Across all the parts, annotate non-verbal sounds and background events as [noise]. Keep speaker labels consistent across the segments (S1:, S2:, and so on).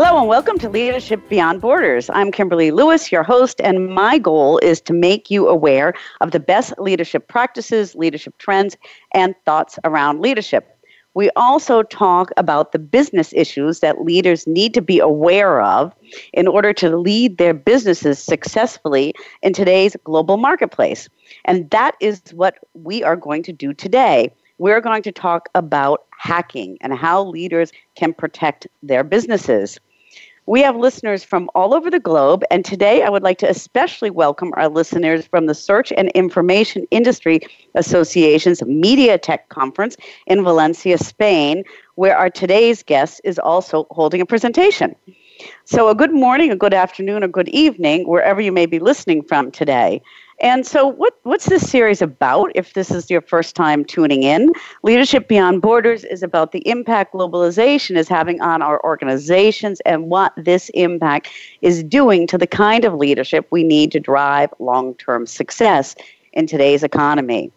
S1: Hello and welcome to Leadership Beyond Borders. I'm Kimberly Lewis, your host, and my goal is to make you aware of the best leadership practices, leadership trends, and thoughts around leadership. We also talk about the business issues that leaders need to be aware of in order to lead their businesses successfully in today's global marketplace. And that is what we are going to do today. We're going to talk about hacking and how leaders can protect their businesses. We have listeners from all over the globe, and today I would like to especially welcome our listeners from the Search and Information Industry Association's Media Tech Conference in Valencia, Spain, where our today's guest is also holding a presentation. So, a good morning, a good afternoon, a good evening, wherever you may be listening from today. And so, what, what's this series about? If this is your first time tuning in, Leadership Beyond Borders is about the impact globalization is having on our organizations and what this impact is doing to the kind of leadership we need to drive long term success in today's economy.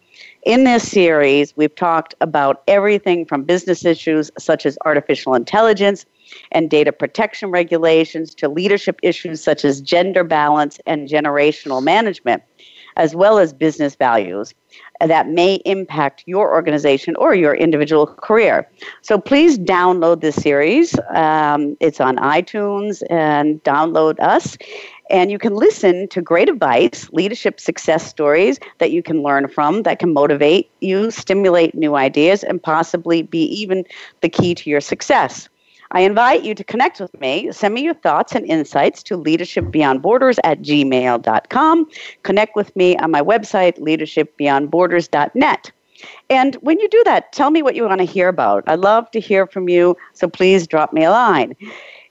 S1: In this series, we've talked about everything from business issues such as artificial intelligence and data protection regulations to leadership issues such as gender balance and generational management as well as business values that may impact your organization or your individual career. So please download this series. Um, it's on iTunes and download us. And you can listen to great advice, leadership success stories that you can learn from that can motivate you, stimulate new ideas, and possibly be even the key to your success. I invite you to connect with me. Send me your thoughts and insights to leadershipbeyondborders at gmail.com. Connect with me on my website, leadershipbeyondborders.net. And when you do that, tell me what you want to hear about. I love to hear from you, so please drop me a line.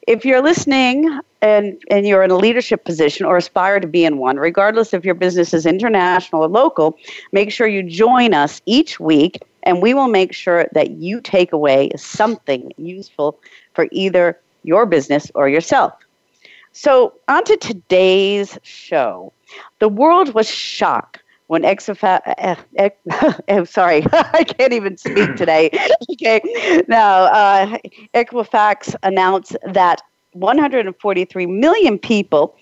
S1: If you're listening and, and you're in a leadership position or aspire to be in one, regardless if your business is international or local, make sure you join us each week and we will make sure that you take away something useful for either your business or yourself. So, on to today's show. The world was shocked when Equifax, uh, uh, [laughs] uh, sorry, [laughs] I can't even speak [clears throat] today. [laughs] okay, now uh, Equifax announced that 143 million people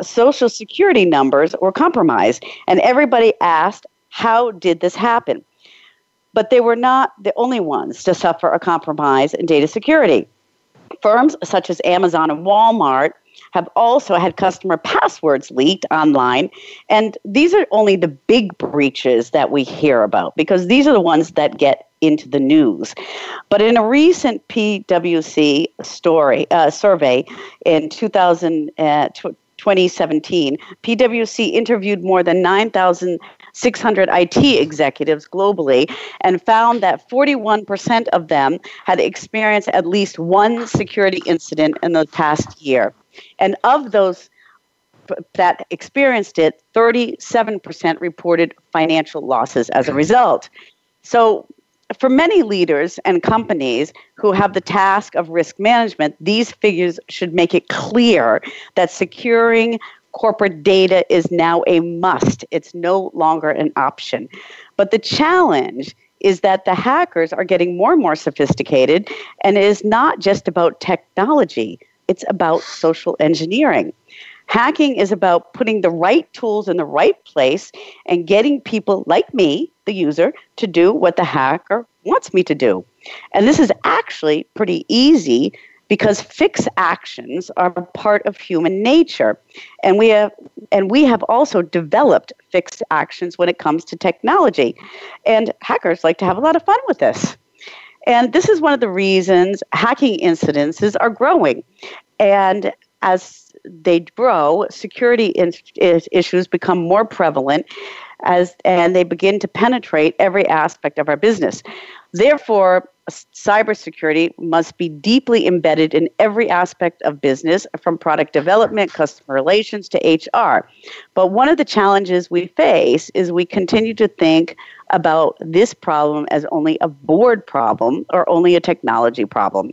S1: social security numbers were compromised and everybody asked how did this happen but they were not the only ones to suffer a compromise in data security Firms such as Amazon and Walmart have also had customer passwords leaked online. And these are only the big breaches that we hear about because these are the ones that get into the news. But in a recent PwC story uh, survey in 2000, uh, 2017, PwC interviewed more than 9,000 600 IT executives globally and found that 41% of them had experienced at least one security incident in the past year. And of those that experienced it, 37% reported financial losses as a result. So, for many leaders and companies who have the task of risk management, these figures should make it clear that securing corporate data is now a must. It's no longer an option. But the challenge is that the hackers are getting more and more sophisticated, and it is not just about technology, it's about social engineering. Hacking is about putting the right tools in the right place and getting people like me, the user, to do what the hacker wants me to do. And this is actually pretty easy because fixed actions are part of human nature and we have and we have also developed fixed actions when it comes to technology and hackers like to have a lot of fun with this and this is one of the reasons hacking incidences are growing. And as they grow security in, issues become more prevalent as and they begin to penetrate every aspect of our business. Therefore cybersecurity must be deeply embedded in every aspect of business, from product development, customer relations to HR. But one of the challenges we face is we continue to think about this problem as only a board problem or only a technology problem.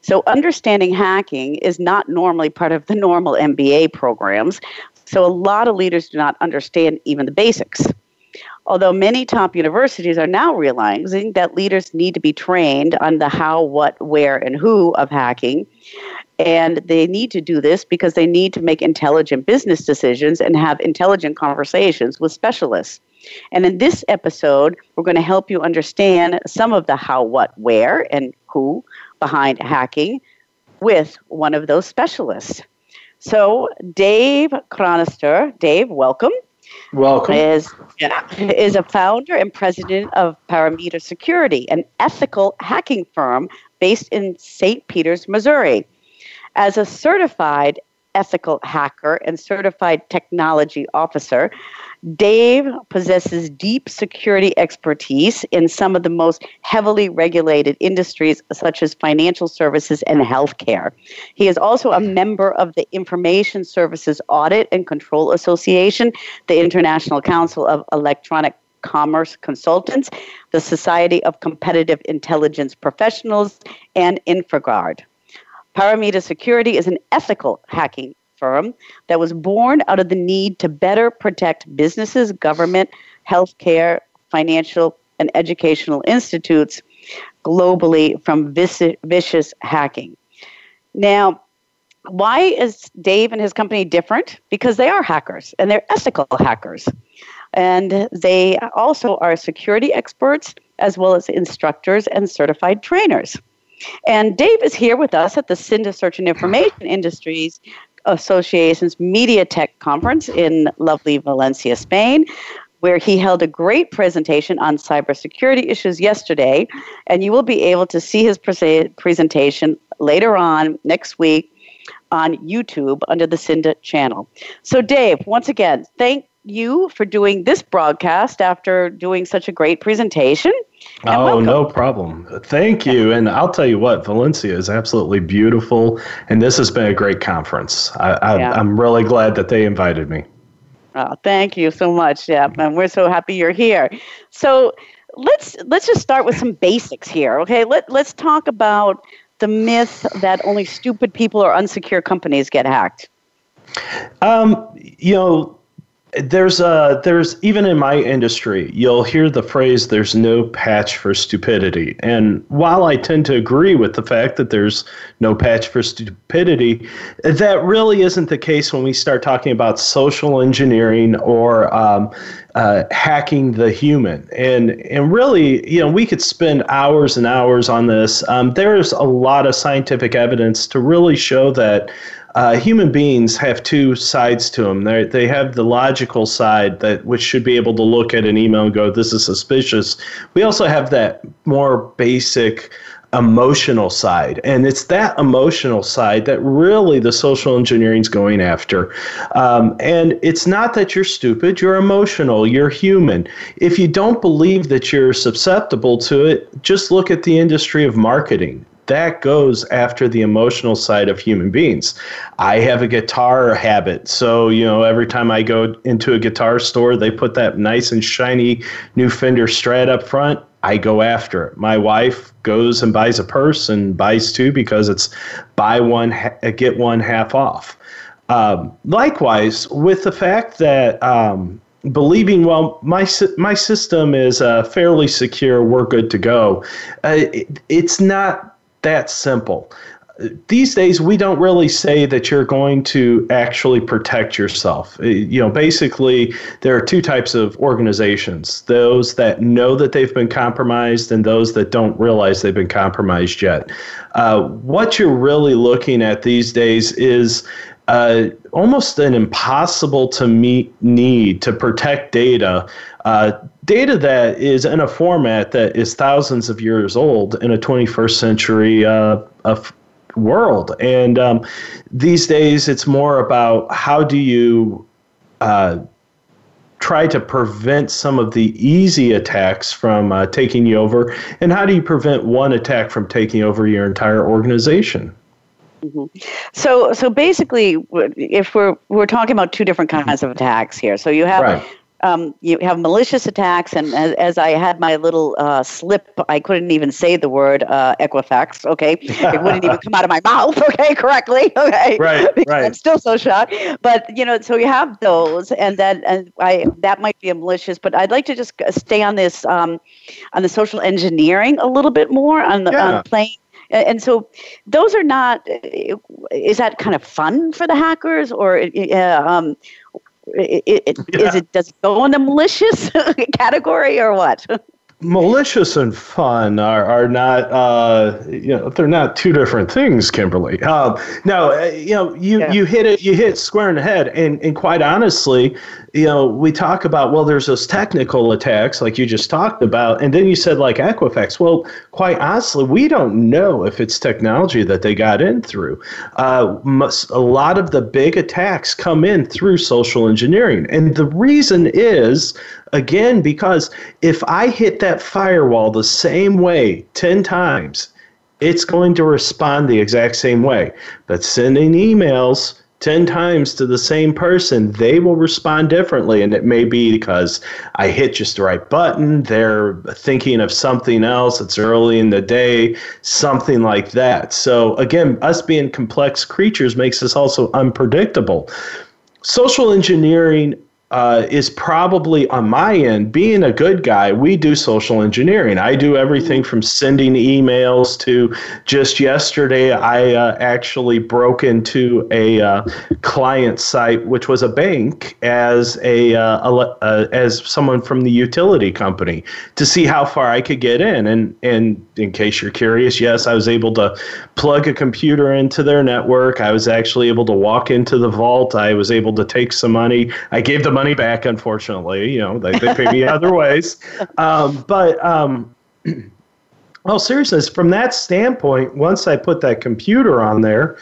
S1: So, understanding hacking is not normally part of the normal MBA programs. So, a lot of leaders do not understand even the basics. Although many top universities are now realizing that leaders need to be trained on the how, what, where, and who of hacking. And they need to do this because they need to make intelligent business decisions and have intelligent conversations with specialists. And in this episode, we're going to help you understand some of the how, what, where, and who behind hacking with one of those specialists. So, Dave Chronister, Dave, welcome.
S2: Welcome.
S1: Is, yeah, is a founder and president of Parameter Security, an ethical hacking firm based in St. Peters, Missouri. As a certified ethical hacker and certified technology officer, Dave possesses deep security expertise in some of the most heavily regulated industries, such as financial services and healthcare. He is also a member of the Information Services Audit and Control Association, the International Council of Electronic Commerce Consultants, the Society of Competitive Intelligence Professionals, and InfraGard. Parameter Security is an ethical hacking firm that was born out of the need to better protect businesses, government, healthcare, financial, and educational institutes globally from vicious hacking. Now, why is Dave and his company different? Because they are hackers and they're ethical hackers. And they also are security experts as well as instructors and certified trainers. And Dave is here with us at the Cinda Search and Information Industries Association's Media Tech Conference in lovely Valencia, Spain, where he held a great presentation on cybersecurity issues yesterday. And you will be able to see his pre- presentation later on next week on YouTube under the Cinda channel. So, Dave, once again, thank you for doing this broadcast after doing such a great presentation.
S2: oh, welcome. no problem. Thank you. And I'll tell you what, Valencia is absolutely beautiful. And this has been a great conference. I, I, yeah. I'm really glad that they invited me.
S1: Oh, thank you so much. Yeah, and we're so happy you're here. So let's let's just start with some basics here. Okay, let let's talk about the myth that only stupid people or unsecure companies get hacked.
S2: Um, you know, there's a there's even in my industry you'll hear the phrase there's no patch for stupidity. And while i tend to agree with the fact that there's no patch for stupidity that really isn't the case when we start talking about social engineering or um, uh, hacking the human. And and really you know we could spend hours and hours on this. Um, there's a lot of scientific evidence to really show that uh, human beings have two sides to them. They they have the logical side that which should be able to look at an email and go, "This is suspicious." We also have that more basic emotional side and it's that emotional side that really the social engineering is going after um, and it's not that you're stupid you're emotional you're human if you don't believe that you're susceptible to it just look at the industry of marketing that goes after the emotional side of human beings. I have a guitar habit. So, you know, every time I go into a guitar store, they put that nice and shiny new Fender Strat up front. I go after it. My wife goes and buys a purse and buys two because it's buy one, get one half off. Um, likewise, with the fact that um, believing well my my system is uh, fairly secure we're good to go uh, it, it's not that simple. These days, we don't really say that you're going to actually protect yourself. Uh, you know, basically, there are two types of organizations those that know that they've been compromised and those that don't realize they've been compromised yet. Uh, what you're really looking at these days is uh, almost an impossible to meet need to protect data. Uh, data that is in a format that is thousands of years old in a 21st century uh, world. And um, these days, it's more about how do you uh, try to prevent some of the easy attacks from uh, taking you over? And how do you prevent one attack from taking over your entire organization?
S1: Mm-hmm. So, so basically, if we're we're talking about two different kinds of attacks here, so you have right um, you have malicious attacks, and as, as I had my little uh, slip, I couldn't even say the word uh, Equifax. Okay, [laughs] it wouldn't even come out of my mouth. [laughs] Okay, correctly. Okay,
S2: right, [laughs] right.
S1: I'm still so shocked. But you know, so you have those, and then and I that might be a malicious. But I'd like to just stay on this um, on the social engineering a little bit more on the yeah. on playing and so those are not is that kind of fun for the hackers or uh, um, it, it, yeah. is it does it go in the malicious [laughs] category or what? [laughs]
S2: malicious and fun are, are not uh, you know they're not two different things kimberly. Um, no uh, you know you, yeah. you hit it you hit square in the head. And, and quite honestly you know we talk about well there's those technical attacks like you just talked about. And then you said like equifax. Well quite honestly we don't know if it's technology that they got in through. Uh, a lot of the big attacks come in through social engineering. And the reason is Again, because if I hit that firewall the same way 10 times, it's going to respond the exact same way. But sending emails 10 times to the same person, they will respond differently. And it may be because I hit just the right button, they're thinking of something else, it's early in the day, something like that. So, again, us being complex creatures makes us also unpredictable. Social engineering uh, is probably on my end being a good guy we do social engineering. I do everything from sending emails to just yesterday i uh, actually broke into a uh, client site which was a bank as a, uh, uh, as someone from the utility company to see how far i could get in. And and in case you're curious yes i was able to plug a computer into their network. I was actually able to walk into the vault. I was able to take some money. I gave them money back, unfortunately. You know, they, they pay me other ways. [laughs] Um, but, um, [clears throat] well, seriously, from that standpoint, once I put that computer on there,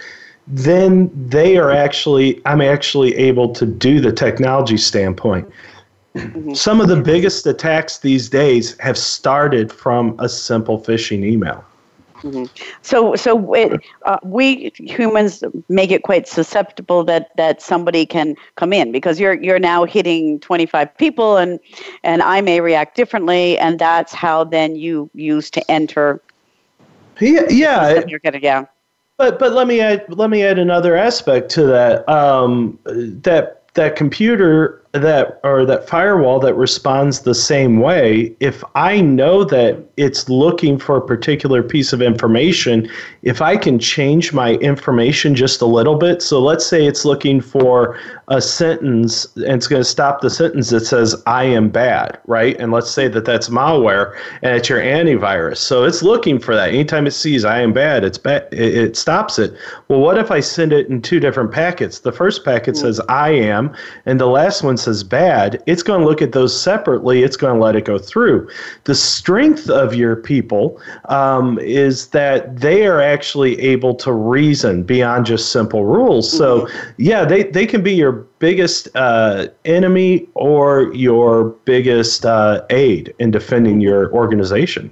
S2: then they are actually, I'm actually able to do the technology standpoint. Mm-hmm. Some of the biggest attacks these days have started from a simple phishing email.
S1: Mm-hmm. So, so it, uh, we humans make it quite susceptible that, that somebody can come in because you're you're now hitting 25 people and and I may react differently and that's how then you use to enter.
S2: Yeah, yeah.
S1: You're gonna yeah.
S2: But but let me add let me add another aspect to that. Um, that that computer that or that firewall that responds the same way if i know that it's looking for a particular piece of information if i can change my information just a little bit so let's say it's looking for a sentence and it's going to stop the sentence that says i am bad right? And let's say that that's malware and it's your antivirus. So it's looking for that. Anytime it sees i am bad it's bad it, it stops it. Well what if i send it in two different packets? The first packet mm. says i am and the last one as bad, it's going to look at those separately. It's going to let it go through. The strength of your people um, is that they are actually able to reason beyond just simple rules. So, mm-hmm. yeah, they, they can be your biggest uh, enemy or your biggest uh, aid in defending your organization.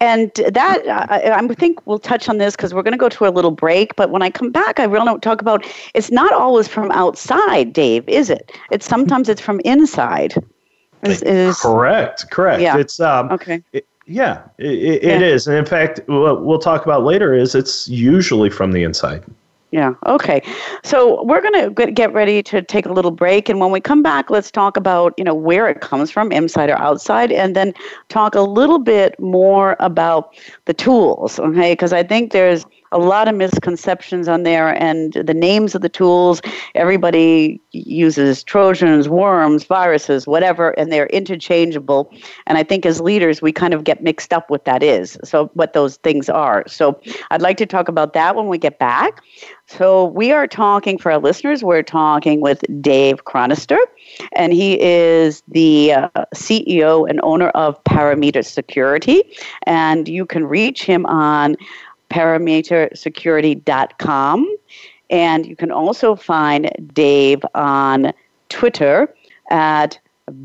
S1: And that, I, I think we'll touch on this because we're going to go to a little break. But when I come back, I really want to talk about it's not always from outside, Dave, is it? It's sometimes it's from inside.
S2: Is, is, correct, correct.
S1: Yeah.
S2: It's um, okay. It, yeah, it, it yeah. is. And in fact, what we'll talk about later is it's usually from the inside.
S1: Yeah. Okay. So we're going to get ready to take a little break, and when we come back, let's talk about you know where it comes from, inside or outside, and then talk a little bit more about the tools. Okay, because I think there's a lot of misconceptions on there and the names of the tools everybody uses trojans worms viruses whatever and they're interchangeable. And i think as leaders we kind of get mixed up what that is so what those things are. So i'd like to talk about that when we get back. So we are talking for our listeners we're talking with dave Chronister, and he is the uh, ceo and owner of parameter security. And you can reach him on parametersecurity.com. And you can also find Dave on Twitter at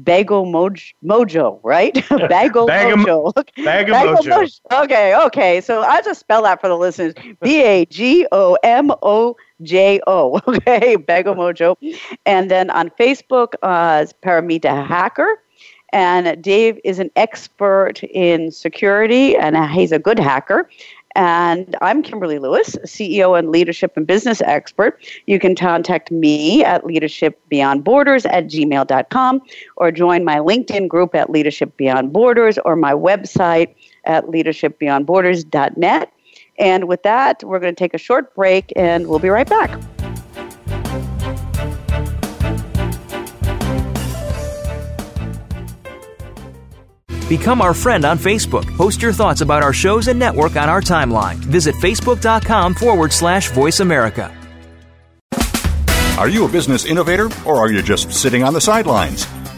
S1: Bagel Moj- Mojo, right? [laughs] Bagel
S2: Bag [laughs]
S1: Mojo.
S2: Bag of Mojo.
S1: Okay, okay. So I just spell that for the listeners. B A G O M O J O. [laughs] Okay, Bagel Mojo. And then on Facebook, uh, Paramita Hacker. And Dave is an expert in security, and he's a good hacker. And I'm Kimberly Lewis, CEO and leadership and business expert. You can contact me at Leadership Beyond Borders at gmail.com or join my LinkedIn group at Leadership Beyond Borders or my website at leadershipbeyondborders.net. And with that, we're going to take a short break and we'll be right back.
S3: Become our friend on Facebook. Post your thoughts about our shows and network on our timeline. Visit facebook.com forward slash voice America.
S4: Are you a business innovator or are you just sitting on the sidelines?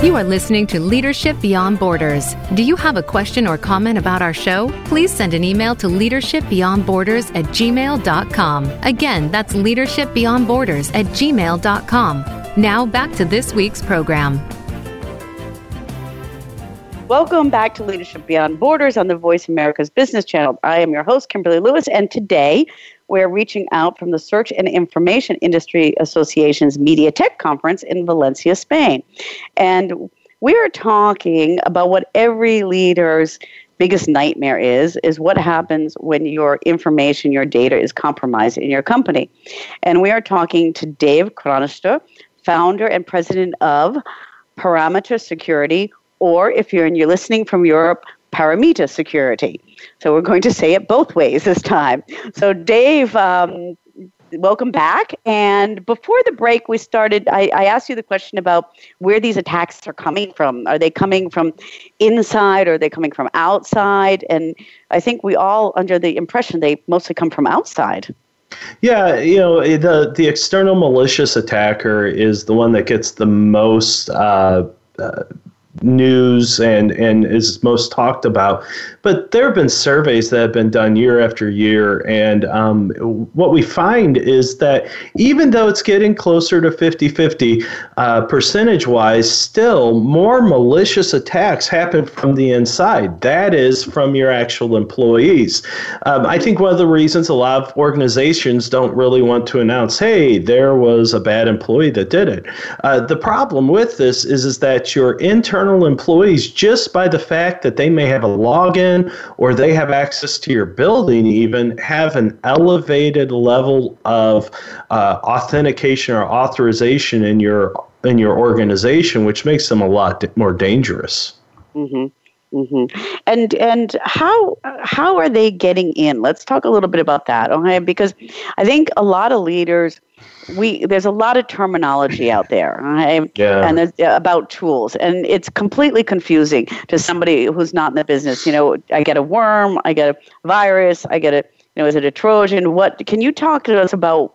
S5: You are listening to Leadership Beyond Borders. Do you have a question or comment about our show? Please send an email to leadershipbeyondborders at gmail.com. Again, that's leadershipbeyondborders at gmail.com. Now back to this week's program.
S1: Welcome back to Leadership Beyond Borders on the Voice America's Business Channel. I am your host, Kimberly Lewis, and today we're reaching out from the Search and Information Industry Association's Media Tech Conference in Valencia, Spain. And we are talking about what every leader's biggest nightmare is is what happens when your information your data is compromised in your company and we are talking to dave chronister founder and president of parameter security or if you're and you're listening from europe paramita security so we're going to say it both ways this time. So, Dave, um, welcome back. And before the break, we started, I, I, asked you the question about where these attacks are coming from. Are they coming from inside or are they coming from outside? And I think we all under the impression they mostly come from outside.
S2: Yeah, you know the the external malicious attacker is the one that gets the most uh, uh, news and and is most talked about. But there have been surveys that have been done year after year, and um, what we find is that even though it's getting closer to 50 50 uh, percentage wise, still more malicious attacks happen from the inside. That is from your actual employees. Um, I think one of the reasons a lot of organizations don't really want to announce, hey, there was a bad employee that did it. Uh, the problem with this is, is that your internal employees, just by the fact that they may have a login, or they have access to your building, even have an elevated level of uh, authentication or authorization in your in your organization, which makes them a lot more dangerous.
S1: Mm-hmm. Mm-hmm. And and how how are they getting in? Let's talk a little bit about that, okay? Because I think a lot of leaders we there's a lot of terminology out there right?
S2: yeah.
S1: and about tools and it's completely confusing to somebody who's not in the business you know i get a worm i get a virus i get a you know is it a trojan what can you talk to us about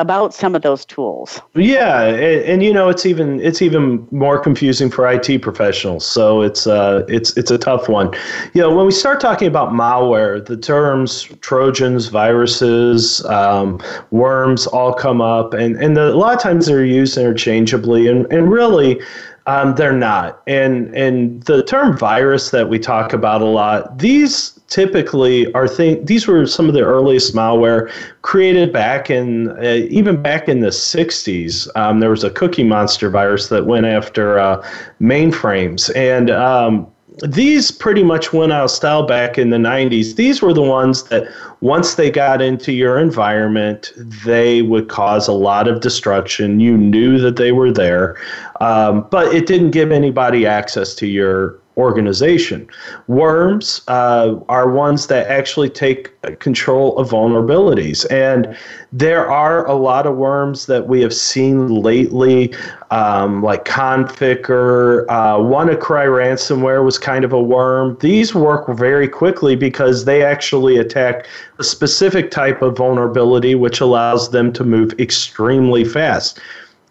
S1: about some of those tools.
S2: Yeah, and, and, you know it's even it's even more confusing for IT professionals. So it's uh it's it's a tough one. You know, when we start talking about malware, the terms Trojans, viruses, um, worms all come up, and and the, a lot of times they're used interchangeably, and and really. Um, they're not, and and the term virus that we talk about a lot. These typically are thing these were some of the earliest malware created back in uh, even back in the 60s um, there was a cookie monster virus that went after uh, mainframes and um, these pretty much went out of style back in the 90s. These were the ones that once they got into your environment, they would cause a lot of destruction. You knew that they were there, um, but it didn't give anybody access to your organization. Worms uh, are ones that actually take control of vulnerabilities. And there are a lot of worms that we have seen lately, um, like Conficker. Uh, WannaCry ransomware was kind of a worm. These work very quickly because they actually attack a specific type of vulnerability, which allows them to move extremely fast.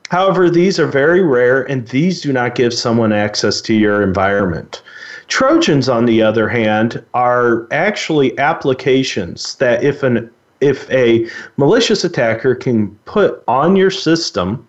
S2: However, these are very rare and these do not give someone access to your environment. Trojans, on the other hand, are actually applications that if an if a malicious attacker can put on your system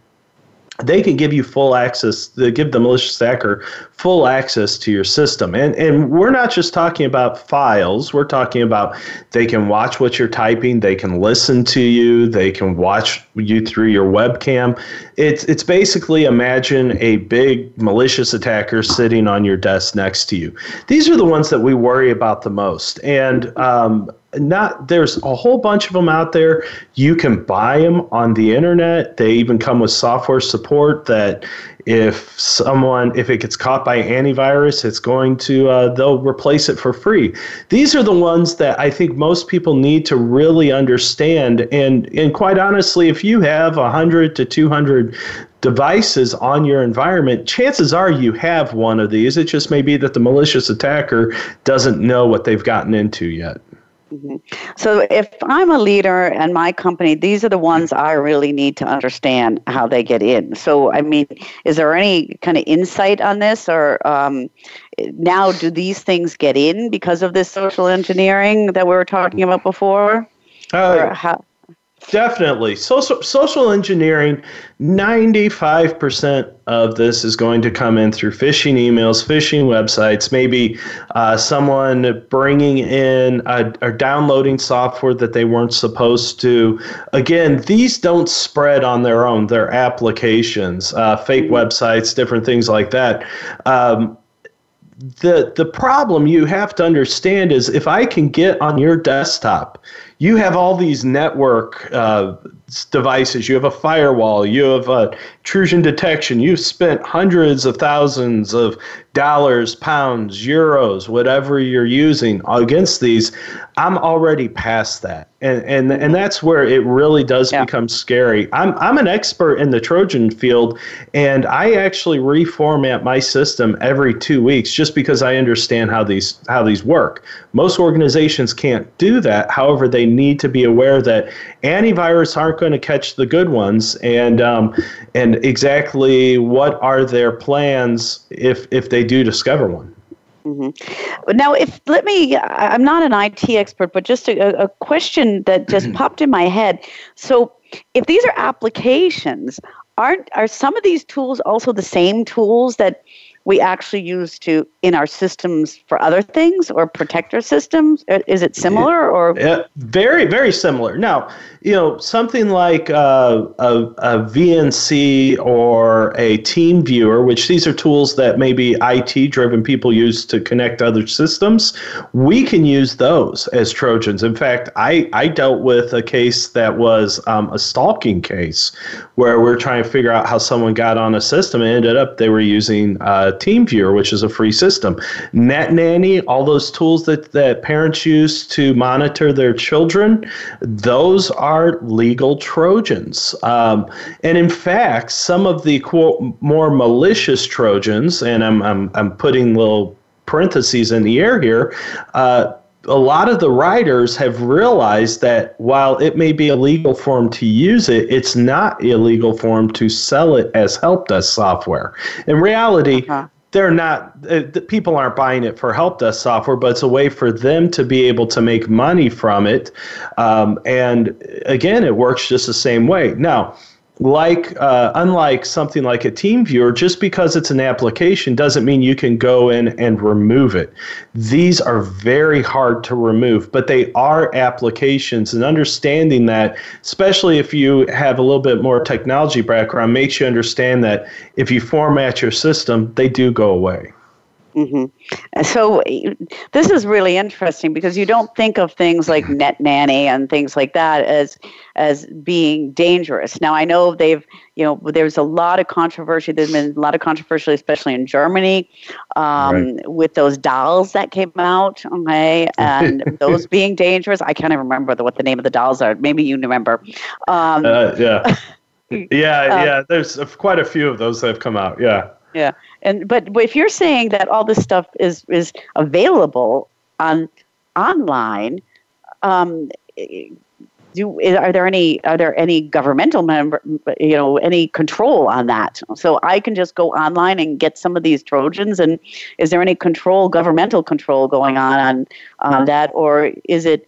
S2: they can give you full access they give the malicious hacker full access to your system. And and we're not just talking about files. We're talking about they can watch what you're typing. They can listen to you. They can watch you through your webcam. It's it's basically imagine a big malicious attacker sitting on your desk next to you. These are the ones that we worry about the most. And um, not there's a whole bunch of them out there you can buy them on the internet they even come with software support that if someone if it gets caught by antivirus it's going to uh, they'll replace it for free these are the ones that i think most people need to really understand and and quite honestly if you have 100 to 200 devices on your environment, chances are you have one of these. It just may be that the malicious attacker doesn't know what they've gotten into yet.
S1: Mm-hmm. So, if I'm a leader and my company, these are the ones I really need to understand how they get in. So, I mean, is there any kind of insight on this, or um, now do these things get in because of this social engineering that we were talking about before?
S2: Uh, how- Definitely. Social, social engineering, 95% of this is going to come in through phishing emails, phishing websites, maybe uh, someone bringing in or downloading software that they weren't supposed to. Again, these don't spread on their own, they're applications, uh, fake websites, different things like that. Um, the the problem you have to understand is if I can get on your desktop you have all these network uh, devices. You have a firewall. You have a intrusion detection. You've spent hundreds of thousands of dollars, pounds, euros, whatever you're using against these. I'm already past that. And and and that's where it really does yeah. become scary. I'm I'm an expert in the Trojan field and I actually reformat my system every 2 weeks just because I understand how these how these work. Most organizations can't do that. However, they need to be aware that antivirus aren't going to catch the good ones and um, and exactly what are their plans if if they do discover one.
S1: Mm-hmm. Now, if let me, I'm not an IT expert, but just a, a question that just [clears throat] popped in my head. So, if these are applications, aren't are some of these tools also the same tools that we actually use to in our systems for other things or protect our systems? Uh, is it similar or
S2: yeah, very very similar? Now, you know something like uh, a, a VNC or a TeamViewer, which these are tools that maybe IT driven people use to connect other systems. We can use those as Trojans. In fact, I I dealt with a case that was um, a stalking case where we're trying to figure out how someone got on a system and ended up they were using uh, TeamViewer, which is a free system. Net Nanny, all those tools that, that parents use to monitor their children, those are legal Trojans. Um, and in fact, some of the quote more malicious Trojans, and I'm, I'm, I'm putting little parentheses in the air here, uh, a lot of the writers have realized that while it may be illegal for them to use it, it's not illegal for them to sell it as help desk software. In reality, uh-huh. they're not. Uh, people aren't buying it for help desk software, but it's a way for them to be able to make money from it. Um, and again, it works just the same way. Now like uh, unlike something like a TeamViewer just because it's an application doesn't mean you can go in and remove it. These are very hard to remove but they are applications and understanding that especially if you have a little bit more technology background makes you understand that if you format your system they do go away
S1: Mm-hmm. So this is really interesting because you don't think of things like [clears throat] net nanny and things like that as as being dangerous. Now I know they've you know there's a lot of controversy. There's been a lot of controversy, especially in Germany, um, right. with those dolls that came out. Okay, and [laughs] those being dangerous. I can't even remember the, what the name of the dolls are. Maybe you remember.
S2: Um, uh, yeah. [laughs] Yeah, um, yeah. There's quite a few of those that have come out. Yeah.
S1: Yeah, and but if you're saying that all this stuff is is available on online, um, do are there any are there any governmental member you know any control on that? So I can just go online and get some of these Trojans, and is there any control governmental control going on on on that, or is it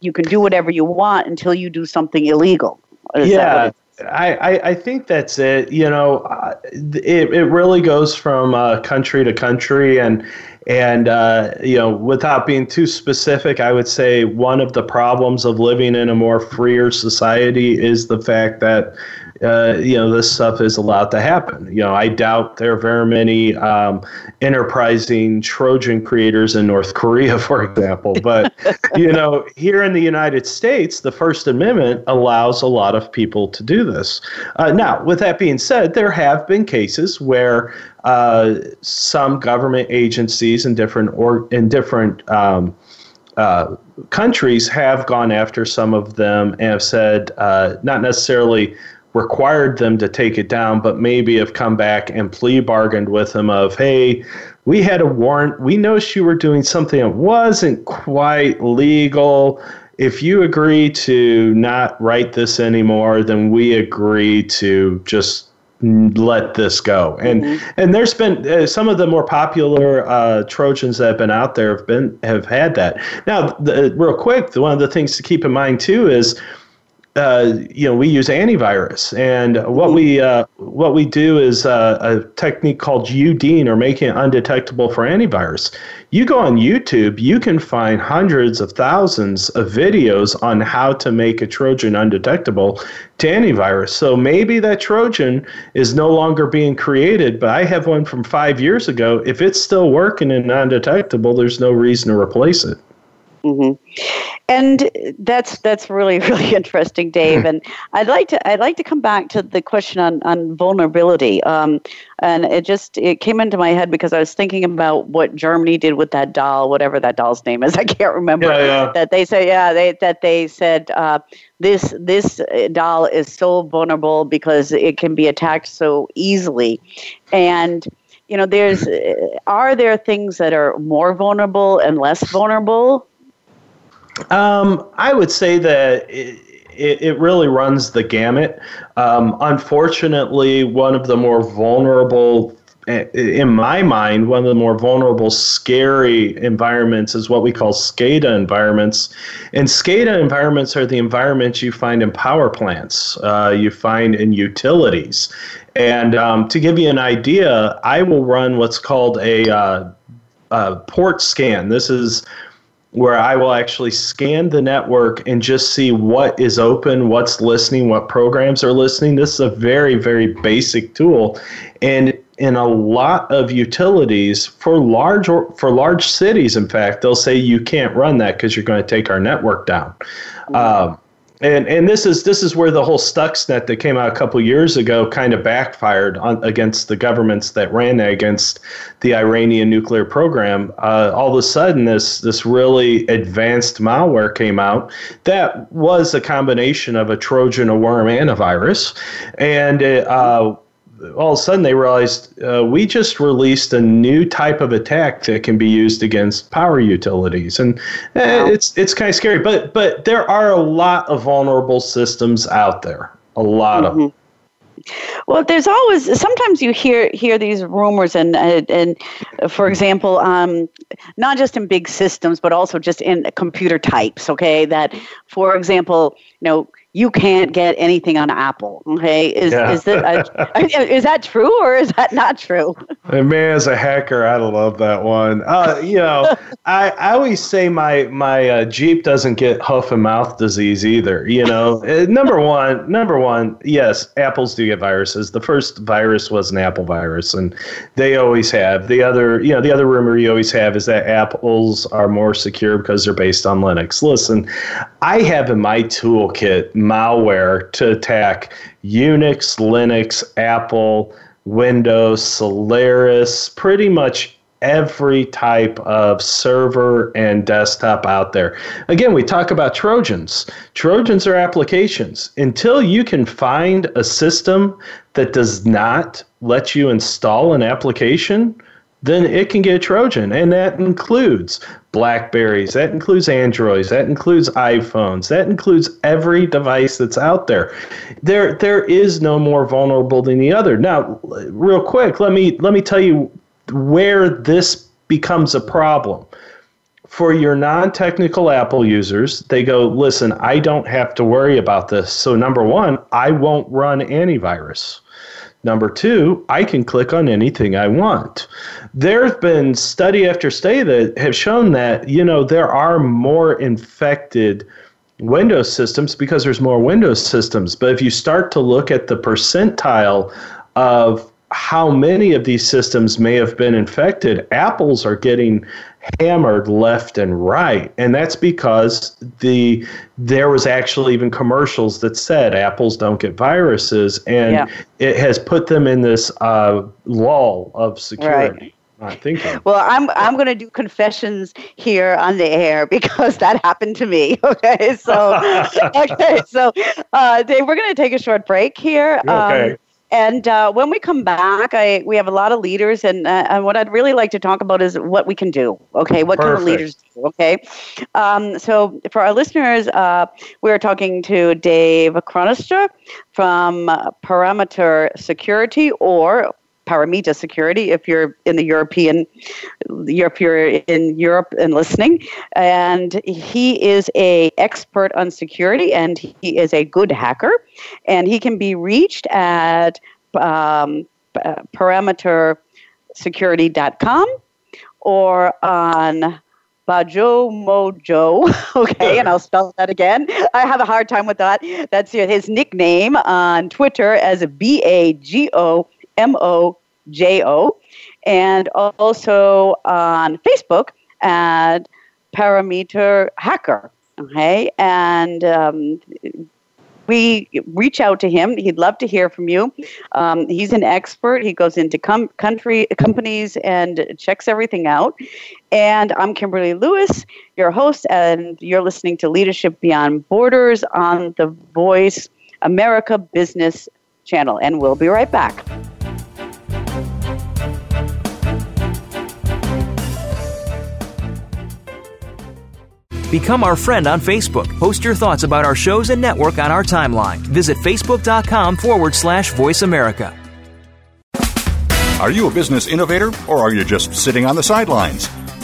S1: you can do whatever you want until you do something illegal?
S2: Is yeah, I, I, think that's it. You know, uh, it, it really goes from uh, country to country, and and uh, you know, without being too specific, I would say one of the problems of living in a more freer society is the fact that uh, you know this stuff is allowed to happen. You know, I doubt there are very many um, enterprising Trojan creators in North Korea, [laughs] for example. But you know, here in the United States, the First Amendment allows a lot of people to do this. Uh, now, with that being said, there have been cases where uh, some government agencies in different or in different um, uh, countries have gone after some of them and have said, uh, not necessarily required them to take it down, but maybe have come back and plea bargained with them of, hey, we had a warrant. We noticed you were doing something that wasn't quite legal. If you agree to not write this anymore, then we agree to just let this go. And mm-hmm. and there's been uh, some of the more popular uh, Trojans that have been out there have been have had that. Now, the, real quick, one of the things to keep in mind too is uh, you know, we use antivirus, and what we uh, what we do is uh, a technique called UDEAN, or making it undetectable for antivirus. You go on YouTube, you can find hundreds of thousands of videos on how to make a Trojan undetectable to antivirus. So maybe that Trojan is no longer being created, but I have one from five years ago. If it's still working and undetectable, there's no reason to replace it.
S1: Mm-hmm. And that's that's really [laughs] really interesting, Dave. And I'd like to I'd like to come back to the question on on vulnerability. Um, and it just it came into my head because I was thinking about what Germany did with that doll, whatever that doll's name is. [laughs] I can't remember.
S2: Yeah, yeah.
S1: That they said yeah they that they said uh, this this doll is so vulnerable because it can be attacked so easily, and you know there's [laughs] are there things that are more vulnerable and less vulnerable
S2: um, I would say that it, it, it really runs the gamut. Um, unfortunately, one of the more vulnerable in my mind, one of the more vulnerable, scary environments is what we call SCADA environments. And SCADA environments are the environments you find in power plants, uh, you find in utilities. And um, to give you an idea, I will run what's called a, uh, a port scan. This is where I will actually scan the network and just see what is open, what's listening, what programs are listening. This is a very, very basic tool. And in a lot of utilities for large for large cities, in fact, they'll say you can't run that because you're going to take our network down. Mm-hmm. Um, and and this is this is where the whole Stuxnet that came out a couple years ago kind of backfired on, against the governments that ran against the Iranian nuclear program. Uh, all of a sudden, this this really advanced malware came out that was a combination of a Trojan, a worm, and a virus, and it, uh, all of a sudden they realized uh, we just released a new type of attack that can be used against power utilities, and eh, wow. it's it's kind of scary. But but there are a lot of vulnerable systems out there, a lot mm-hmm. of. Them.
S1: Well, there's always sometimes you hear hear these rumors and uh, and for example, um, not just in big systems, but also just in computer types. Okay, that for example, you know, you can't get anything on Apple. Okay, is yeah. is that [laughs] is that true or is that not true?
S2: And man, as a hacker, I love that one. Uh, you know, [laughs] I, I always say my my uh, Jeep doesn't get hoof and mouth disease either. You know, uh, number one, number one, yes, apples do get viruses. The first virus was an Apple virus, and they always have. The other, you know, the other rumor you always have is that apples are more secure because they're based on Linux. Listen, I have in my toolkit malware to attack Unix, Linux, Apple, Windows, Solaris, pretty much every type of server and desktop out there. Again, we talk about Trojans. Trojans are applications. Until you can find a system that does not let you install an application, then it can get a Trojan. And that includes Blackberries, that includes Androids, that includes iPhones, that includes every device that's out there. There there is no more vulnerable than the other. Now, real quick, let me let me tell you where this becomes a problem. For your non technical Apple users, they go, listen, I don't have to worry about this. So, number one, I won't run antivirus. Number two, I can click on anything I want. There's been study after study that have shown that, you know, there are more infected Windows systems because there's more Windows systems. But if you start to look at the percentile of how many of these systems may have been infected, Apples are getting hammered left and right and that's because the there was actually even commercials that said apples don't get viruses and yeah. it has put them in this uh, lull of security right. I think.
S1: Well, I'm I'm going to do confessions here on the air because that happened to me. [laughs] Okay, so [laughs] okay, so uh, Dave, we're going to take a short break here.
S2: Okay.
S1: And uh, when we come back, I we have a lot of leaders, and, uh, and what I'd really like to talk about is what we can do. Okay, what Perfect. can the leaders do? Okay, um, so for our listeners, uh, we're talking to Dave Chronister from Parameter Security, or Parameta Security if you're in the European, if you're in Europe and listening. And he is a expert on security, and he is a good hacker, and he can be reached at um, parametersecurity.com or on Bago Mojo. [laughs] Okay, and I'll spell that again. I have a hard time with that. That's his nickname on Twitter as B A G O M O J O, and also on Facebook at Parameter Hacker. Okay, and um, we reach out to him. He'd love to hear from you. Um, he's an expert. He goes into com- country companies and checks everything out. And I'm Kimberly Lewis, your host, and you're listening to Leadership Beyond Borders on the Voice America Business Channel. And we'll be right back.
S3: Become our friend on Facebook. Post your thoughts about our shows and network on our timeline. Visit facebook.com forward slash voice America.
S4: Are you a business innovator or are you just sitting on the sidelines?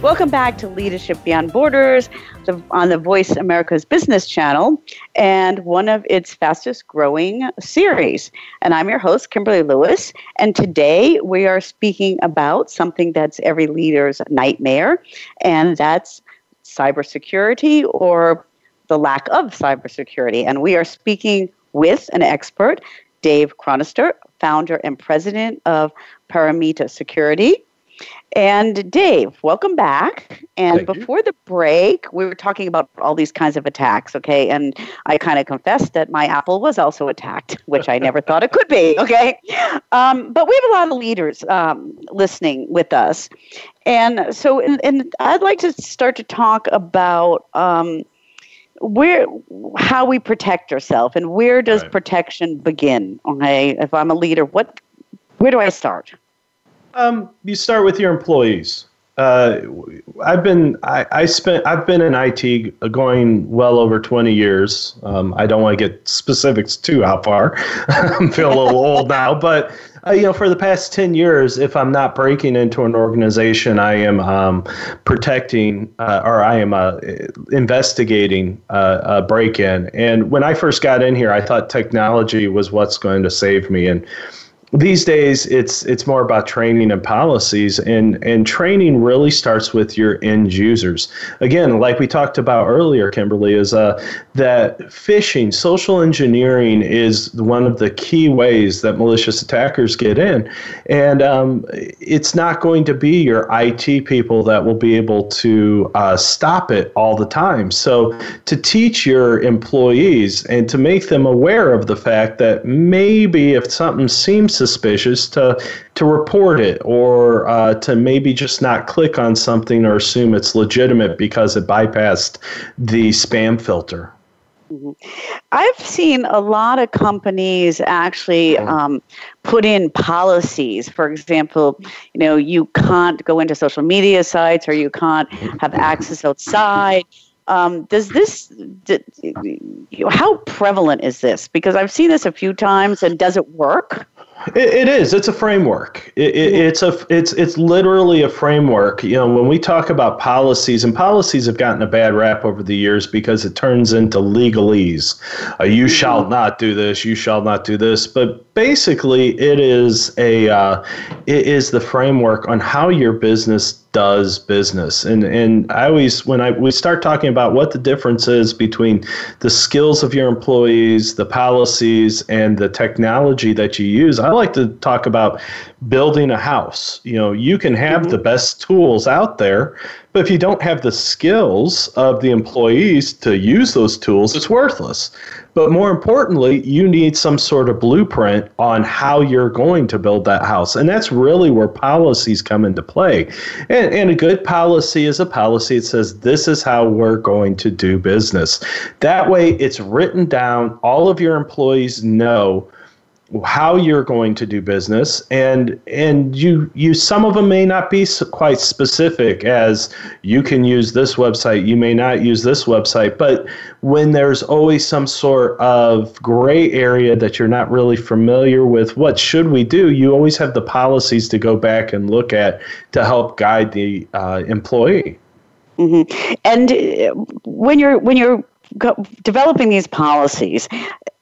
S1: Welcome back to Leadership Beyond Borders on the Voice America's Business Channel and one of its fastest growing series. And I'm your host, Kimberly Lewis. And today we are speaking about something that's every leader's nightmare, and that's cybersecurity or the lack of cybersecurity. And we are speaking with an expert, Dave Chronister, founder and president of Paramita Security. And Dave, welcome back. And
S2: Thank
S1: before
S2: you.
S1: the break, we were talking about all these kinds of attacks, okay? And I kind of confessed that my Apple was also attacked, [laughs] which I never thought it could be, [laughs] okay? Um, but we have a lot of leaders um, listening with us. And so and, and I'd like to start to talk about um, where how we protect ourselves and where does
S2: Right.
S1: protection begin, okay? If I'm a leader, what where do I start?
S2: Um, you start with your employees. Uh, I've been I, I spent I've been in IT going well over 20 years. Um, I don't want to get specifics too how far. [laughs] I'm feeling a little [laughs] old now, but uh, you know, for the past 10 years, if I'm not breaking into an organization, I am um, protecting uh, or I am uh, investigating uh, a break-in. And when I first got in here, I thought technology was what's going to save me. And these days it's it's more about training and policies and and training really starts with your end users. Again like we talked about earlier kimberly is uh, that phishing social engineering is one of the key ways that malicious attackers get in. And um, it's not going to be your IT people that will be able to uh, stop it all the time. So to teach your employees and to make them aware of the fact that maybe if something seems suspicious to to report it or uh, to maybe just not click on something or assume it's legitimate because it bypassed the spam filter.
S1: I've seen a lot of companies actually um, put in policies. For example, you know, you can't go into social media sites or you can't have access outside. Um, does this, how prevalent is this? Because I've seen this a few times, and does it work?
S2: It, it is. It's a framework. It, it, it's a. It's it's literally a framework. You know, when we talk about policies, and policies have gotten a bad rap over the years because it turns into legalese. Uh, you shall not do this. You shall not do this. But basically, it is a. Uh, it is the framework on how your business does business. And and I always when I we start talking about what the difference is between the skills of your employees, the policies, and the technology that you use, I like to talk about building a house. You know, you can have mm-hmm. the best tools out there, but if you don't have the skills of the employees to use those tools, it's worthless. But more importantly, you need some sort of blueprint on how you're going to build that house. And that's really where policies come into play. And, and a good policy is a policy that says, this is how we're going to do business. That way, it's written down, all of your employees know how you're going to do business. And and you you some of them may not be quite specific as you can use this website you may not use this website. But when there's always some sort of gray area that you're not really familiar with what should we do? You always have the policies to go back and look at to help guide the uh, employee.
S1: Mm-hmm. and uh, when you're when you're developing these policies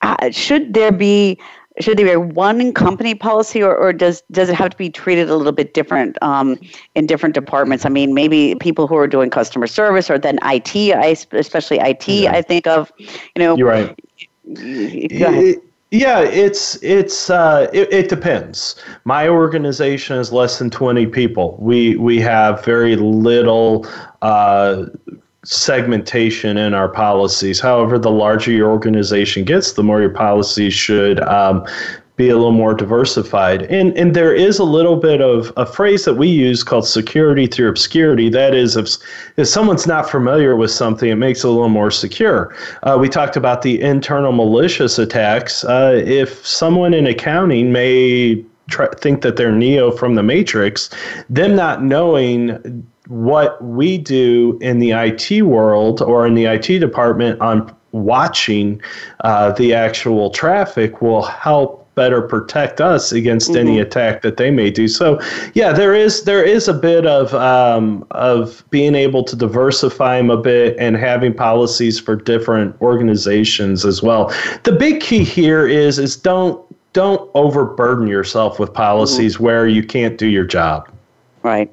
S1: uh, should there be should there be one company policy or, or does does it have to be treated a little bit different um, in different departments i mean maybe people who are doing customer service or then it I, especially it yeah. i think of you know
S2: you're right it, yeah, it's it's uh, it, it, depends. My organization is less than twenty people. We we have very little uh, segmentation in our policies. However, the larger your organization gets, the more your policies should um, be a little more diversified. And and there is a little bit of a phrase that we use called security through obscurity. That is, if if someone's not familiar with something, it makes it a little more secure. Uh, we talked about the internal malicious attacks. Uh, if someone in accounting may try, think that they're Neo from the Matrix, them not knowing what we do in the IT world or in the IT department on watching uh, the actual traffic will help better protect us against mm-hmm. any attack that they may do. So, yeah, there is there is a bit of um, of being able to diversify them a bit and having policies for different organizations as well. The big key here is is don't don't overburden yourself with policies mm-hmm. where you can't do your job.
S1: Right.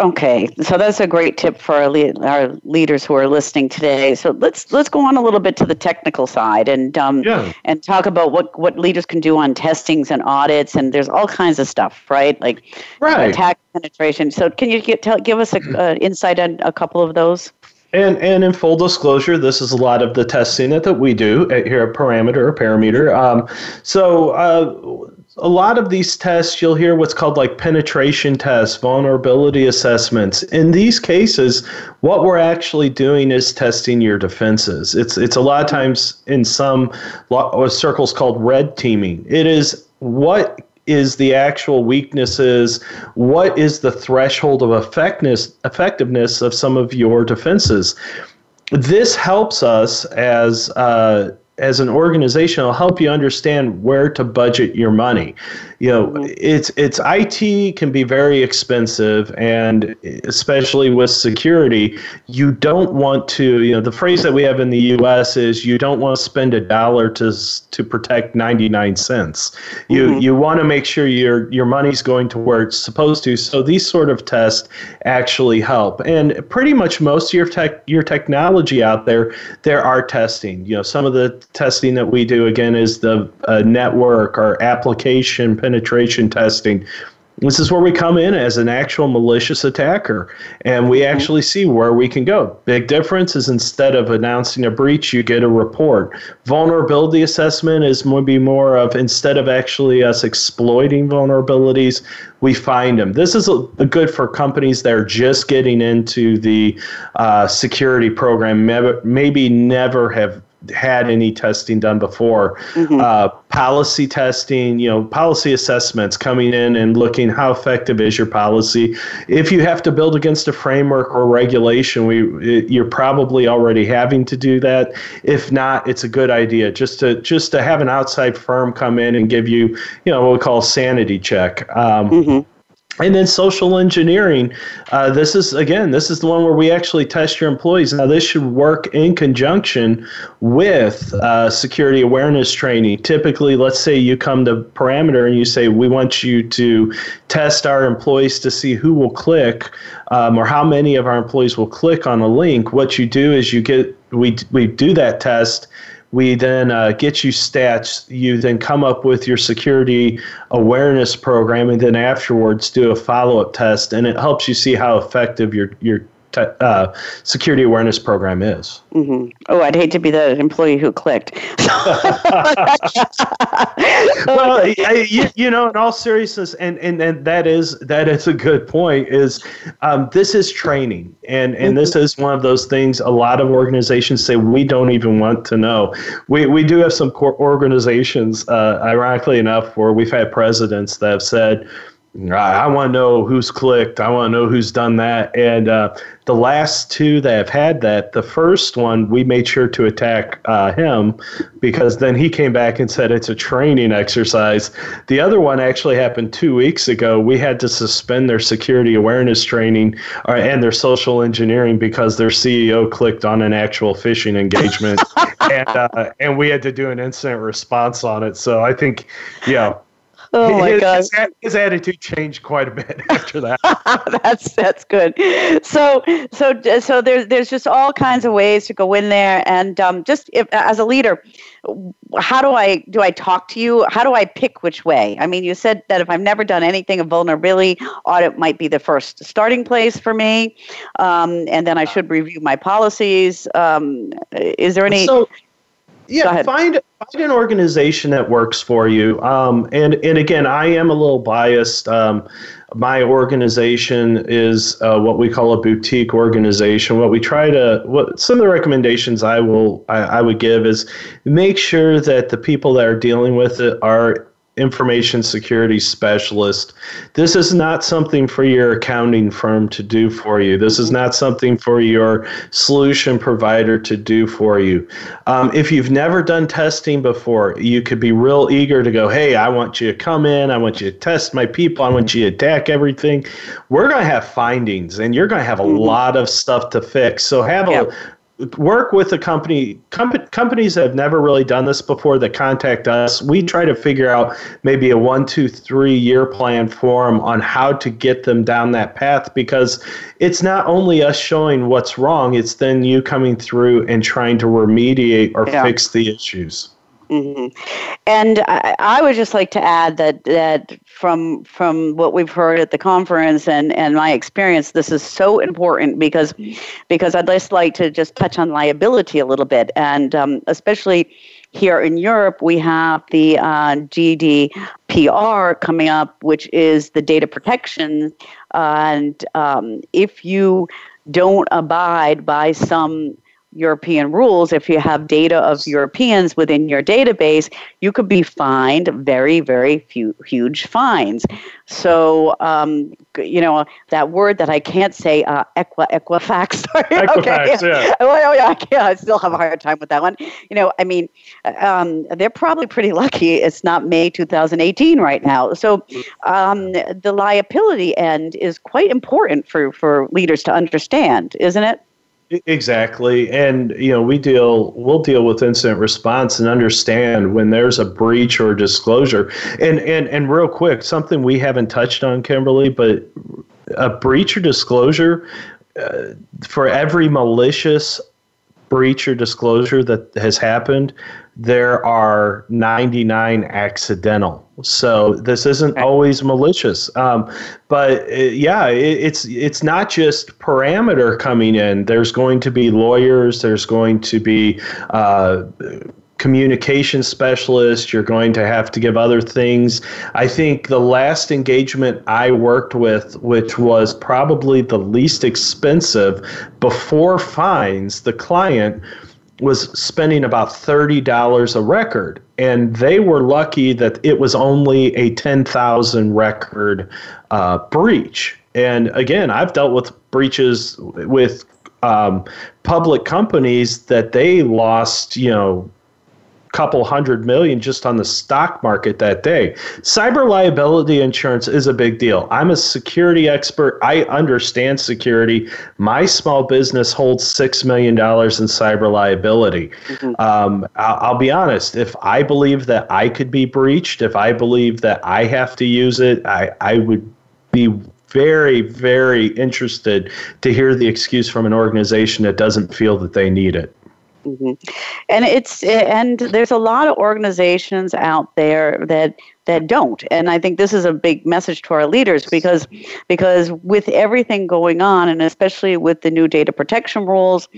S1: Okay, so that's a great tip for our, le- our leaders who are listening today. So let's let's go on a little bit to the technical side and um, yeah. and talk about what what leaders can do on testings and audits and there's all kinds of stuff, right? Like right. attack penetration. So can you get, tell, give us an uh, insight on a couple of those?
S2: And and in full disclosure, this is a lot of the testing that, that we do at, here at Parameter or Parameter. Um, so uh, a lot of these tests, you'll hear what's called like penetration tests, vulnerability assessments. In these cases, what we're actually doing is testing your defenses. It's it's a lot of times in some circles called red teaming. It is what is the actual weaknesses? What is the threshold of effectiveness effectiveness of some of your defenses? This helps us as uh, as an organization will help you understand where to budget your money. You know, mm-hmm. it's it's IT can be very expensive, and especially with security, you don't want to. You know, the phrase that we have in the U.S. is you don't want to spend a dollar to to protect ninety nine cents. You mm-hmm. you want to make sure your your money's going to where it's supposed to. So these sort of tests actually help, and pretty much most of your tech your technology out there, there are testing. You know, some of the testing that we do again is the uh, network or application penetration testing. This is where we come in as an actual malicious attacker and we mm-hmm. actually see where we can go. Big difference is instead of announcing a breach, you get a report. Vulnerability assessment is maybe more of instead of actually us exploiting vulnerabilities, we find them. This is a, a good for companies that are just getting into the uh, security program, maybe never have had any testing done before. Mm-hmm. Uh, policy testing, you know, policy assessments coming in and looking how effective is your policy. If you have to build against a framework or regulation, we you're probably already having to do that. If not, it's a good idea just to just to have an outside firm come in and give you, you know, what we call a sanity check. Um, mm-hmm and then social engineering. Uh, this is again, this is the one where we actually test your employees. Now, this should work in conjunction with uh, security awareness training. Typically, let's say you come to Parameter and you say, "We want you to test our employees to see who will click, um, or how many of our employees will click on a link." What you do is you get we we do that test we then uh, get you stats. You then come up with your security awareness program, and then afterwards do a follow up test, and it helps you see how effective your your te- uh, security awareness program is.
S1: Mm-hmm. Oh, I'd hate to be the employee who clicked. [laughs]
S2: well, I, you, you, know, in all seriousness, and, and, and that is that is a good point. Is um, this is training, and and this is one of those things. A lot of organizations say we don't even want to know. We we do have some organizations, uh, ironically enough, where we've had presidents that have said I, want to know who's clicked. I want to know who's done that. And uh, the last two that have had that, the first one, we made sure to attack uh, him because then he came back and said it's a training exercise. The other one actually happened two weeks ago. We had to suspend their security awareness training uh, and their social engineering because their CEO clicked on an actual phishing engagement. [laughs] and, uh, and we had to do an incident response on it. So I think, yeah
S1: Oh my
S2: his,
S1: god,
S2: his, his, attitude changed quite a bit [laughs] after that. [laughs]
S1: that's that's good. So so so there's there's just all kinds of ways to go in there, and um, just if, as a leader, how do I do I talk to you? How do I pick which way? I mean, you said that if I've never done anything, a vulnerability audit might be the first starting place for me, um, and then I should review my policies. Um, is there any?
S2: So, yeah, find find an organization that works for you. Um, and and again, I am a little biased. Um, my organization is uh, what we call a boutique organization. What we try to, what some of the recommendations I will I, I would give is make sure that the people that are dealing with it are information security specialist. This is not something for your accounting firm to do for you. This is not something for your solution provider to do for you. Um, if you've never done testing before, you could be real eager to go, hey, I want you to come in, I want you to test my people, I want you to attack everything. We're going to have findings and you're going to have a mm-hmm. lot of stuff to fix. So have a work with a company com- companies that have never really done this before that contact us we try to figure out maybe a one two three year plan for them on how to get them down that path because it's not only us showing what's wrong it's then you coming through and trying to remediate or yeah. fix the issues
S1: Mm-hmm. And I, I, would just like to add that that from from what we've heard at the conference and, and my experience, this is so important because because I'd just like to just touch on liability a little bit, and um, especially here in Europe, we have the uh, GDPR coming up, which is the data protection, and um, if you don't abide by some European rules, if you have data of Europeans within your database, you could be fined very, very few, huge fines. So, um, you know, that word that I can't say, uh, equa, Equifax. [laughs] Sorry.
S2: Equifax, okay. yeah. [laughs]
S1: Oh, yeah, I, can't, I still have a hard time with that one. You know, I mean, um, they're probably pretty lucky it's not May 2018 right now. So, um, the liability end is quite important for, for leaders to understand, isn't it?
S2: Exactly. And you know, we deal we'll deal with incident response and understand when there's a breach or a disclosure. And and and real quick, something we haven't touched on Kimberly, but a breach or disclosure uh, for every malicious breach or disclosure that has happened, there are 99 accidental. So this isn't always malicious. Um, but uh, yeah, it, it's it's not just parameter coming in. There's going to be lawyers. There's going to be uh, communication specialist. You're going to have to give other things. I think the last engagement I worked with, which was probably the least expensive before fines, the client was spending about $30 a record and they were lucky that it was only a 10,000 record uh, breach. And again i've dealt with breaches with um, public companies that they lost you know couple hundred million just on the stock market that day. Cyber liability insurance is a big deal. I'm a security expert. I understand security. My small business holds $6 million in cyber liability. Mm-hmm. Um, I'll, I'll be honest, if I believe that I could be breached, if I believe that I have to use it, I, I would be very, very interested to hear the excuse from an organization that doesn't feel that they need it.
S1: Mm-hmm. And it's and there's a lot of organizations out there that that don't. And I think this is a big message to our leaders because because with everything going on, and especially with the new data protection rules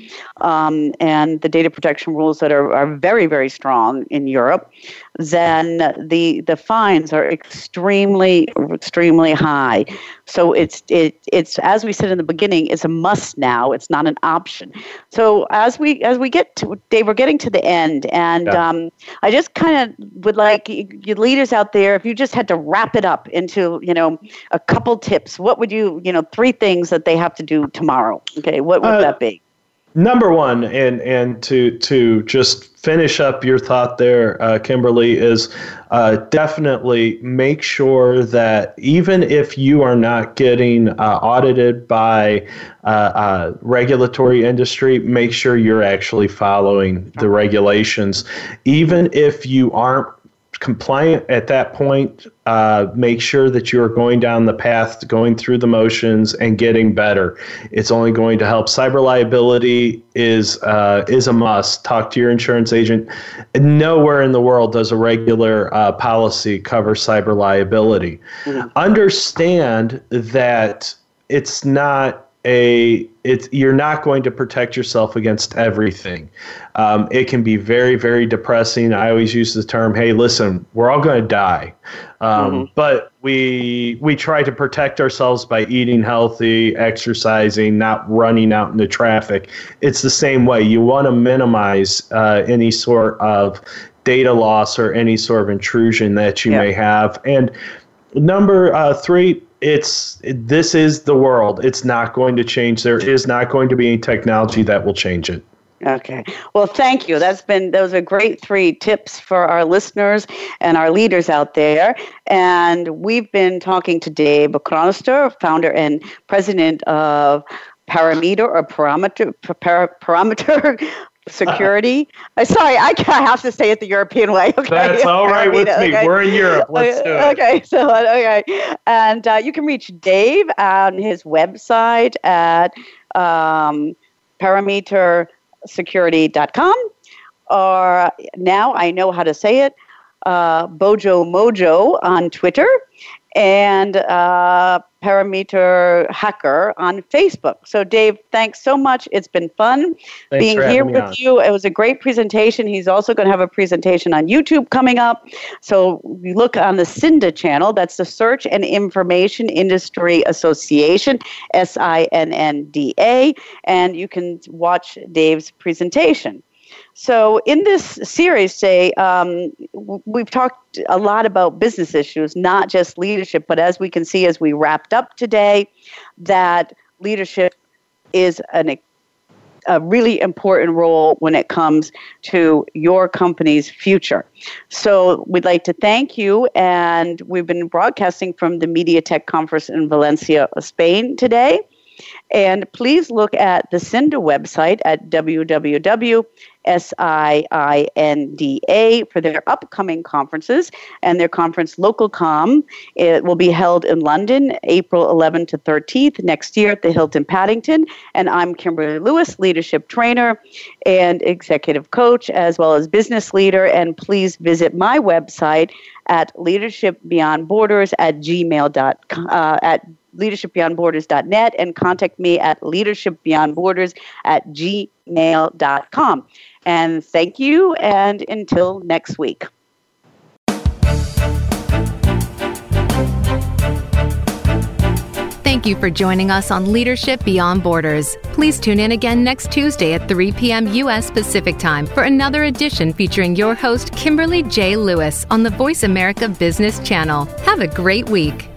S1: um, and the data protection rules that are, are very very strong in Europe, then the the fines are extremely extremely high. So it's it it's as we said in the beginning, it's a must now. It's not an option. So as we as we get to Dave, we're getting to the end, and yeah. um, I just kind of would like you leaders out there, if you just had to wrap it up into you know a couple tips, what would you you know three things that they have to do tomorrow? Okay, what would uh, that be?
S2: Number one, and and to to just finish up your thought there, uh, Kimberly, is uh, definitely make sure that even if you are not getting uh, audited by uh, uh, regulatory industry, make sure you're actually following the regulations. Even if you aren't compliant at that point. Uh, make sure that you are going down the path, going through the motions, and getting better. It's only going to help. Cyber liability is uh, is a must. Talk to your insurance agent. Nowhere in the world does a regular uh, policy cover cyber liability. Mm-hmm. Understand that it's not a it's you're not going to protect yourself against everything. Um, it can be very very depressing. I always use the term, "Hey, listen, we're all going to die," um, mm-hmm. but we we try to protect ourselves by eating healthy, exercising, not running out into traffic. It's the same way. You want to minimize uh, any sort of data loss or any sort of intrusion that you yeah. may have. And number uh, three it's this is the world. It's not going to change. There is not going to be any technology that will change it.
S1: Okay. Well, thank you. That's been those are great three tips for our listeners and our leaders out there. And we've been talking to Dave Chronister, founder and president of Parameter or Parameter [laughs] Parameter security. Uh, sorry, I, I have to say it the European way.
S2: Okay? That's all right with [laughs] me. Okay. We're in Europe. Let's
S1: okay. do it. Okay, so okay, and uh, you can reach Dave on his website at um, parametersecurity.com, or now I know how to say it. Uh, Bojo Mojo on Twitter, and uh, Parameter Hacker on Facebook. So, Dave, thanks so much. It's been fun
S2: thanks
S1: being here with
S2: on.
S1: you. It was a great presentation. He's also going to have a presentation on YouTube coming up. So, look on the SIINDA channel. That's the Search and Information Industry Association, S I N N D A, and you can watch Dave's presentation. So, in this series, say, um, we've talked a lot about business issues, not just leadership, but as we can see as we wrapped up today, that leadership is an, a really important role when it comes to your company's future. So, we'd like to thank you, and we've been broadcasting from the MediaTek conference in Valencia, Spain today. And please look at the SIINDA website at www S I I N D A, for their upcoming conferences. And their conference, LocalCom, it will be held in London April 11th to 13th next year at the Hilton Paddington. And I'm Kimberly Lewis, leadership trainer and executive coach, as well as business leader. And please visit my website at leadershipbeyondborders at gmail.com. Uh, at leadershipbeyondborders.net and contact me at leadershipbeyondborders at gmail.com. And thank you, and until next week.
S5: Thank you for joining us on Leadership Beyond Borders. Please tune in again next Tuesday at 3 p.m. U.S. Pacific Time for another edition featuring your host, Kimberly J. Lewis, on the Voice America Business Channel. Have a great week.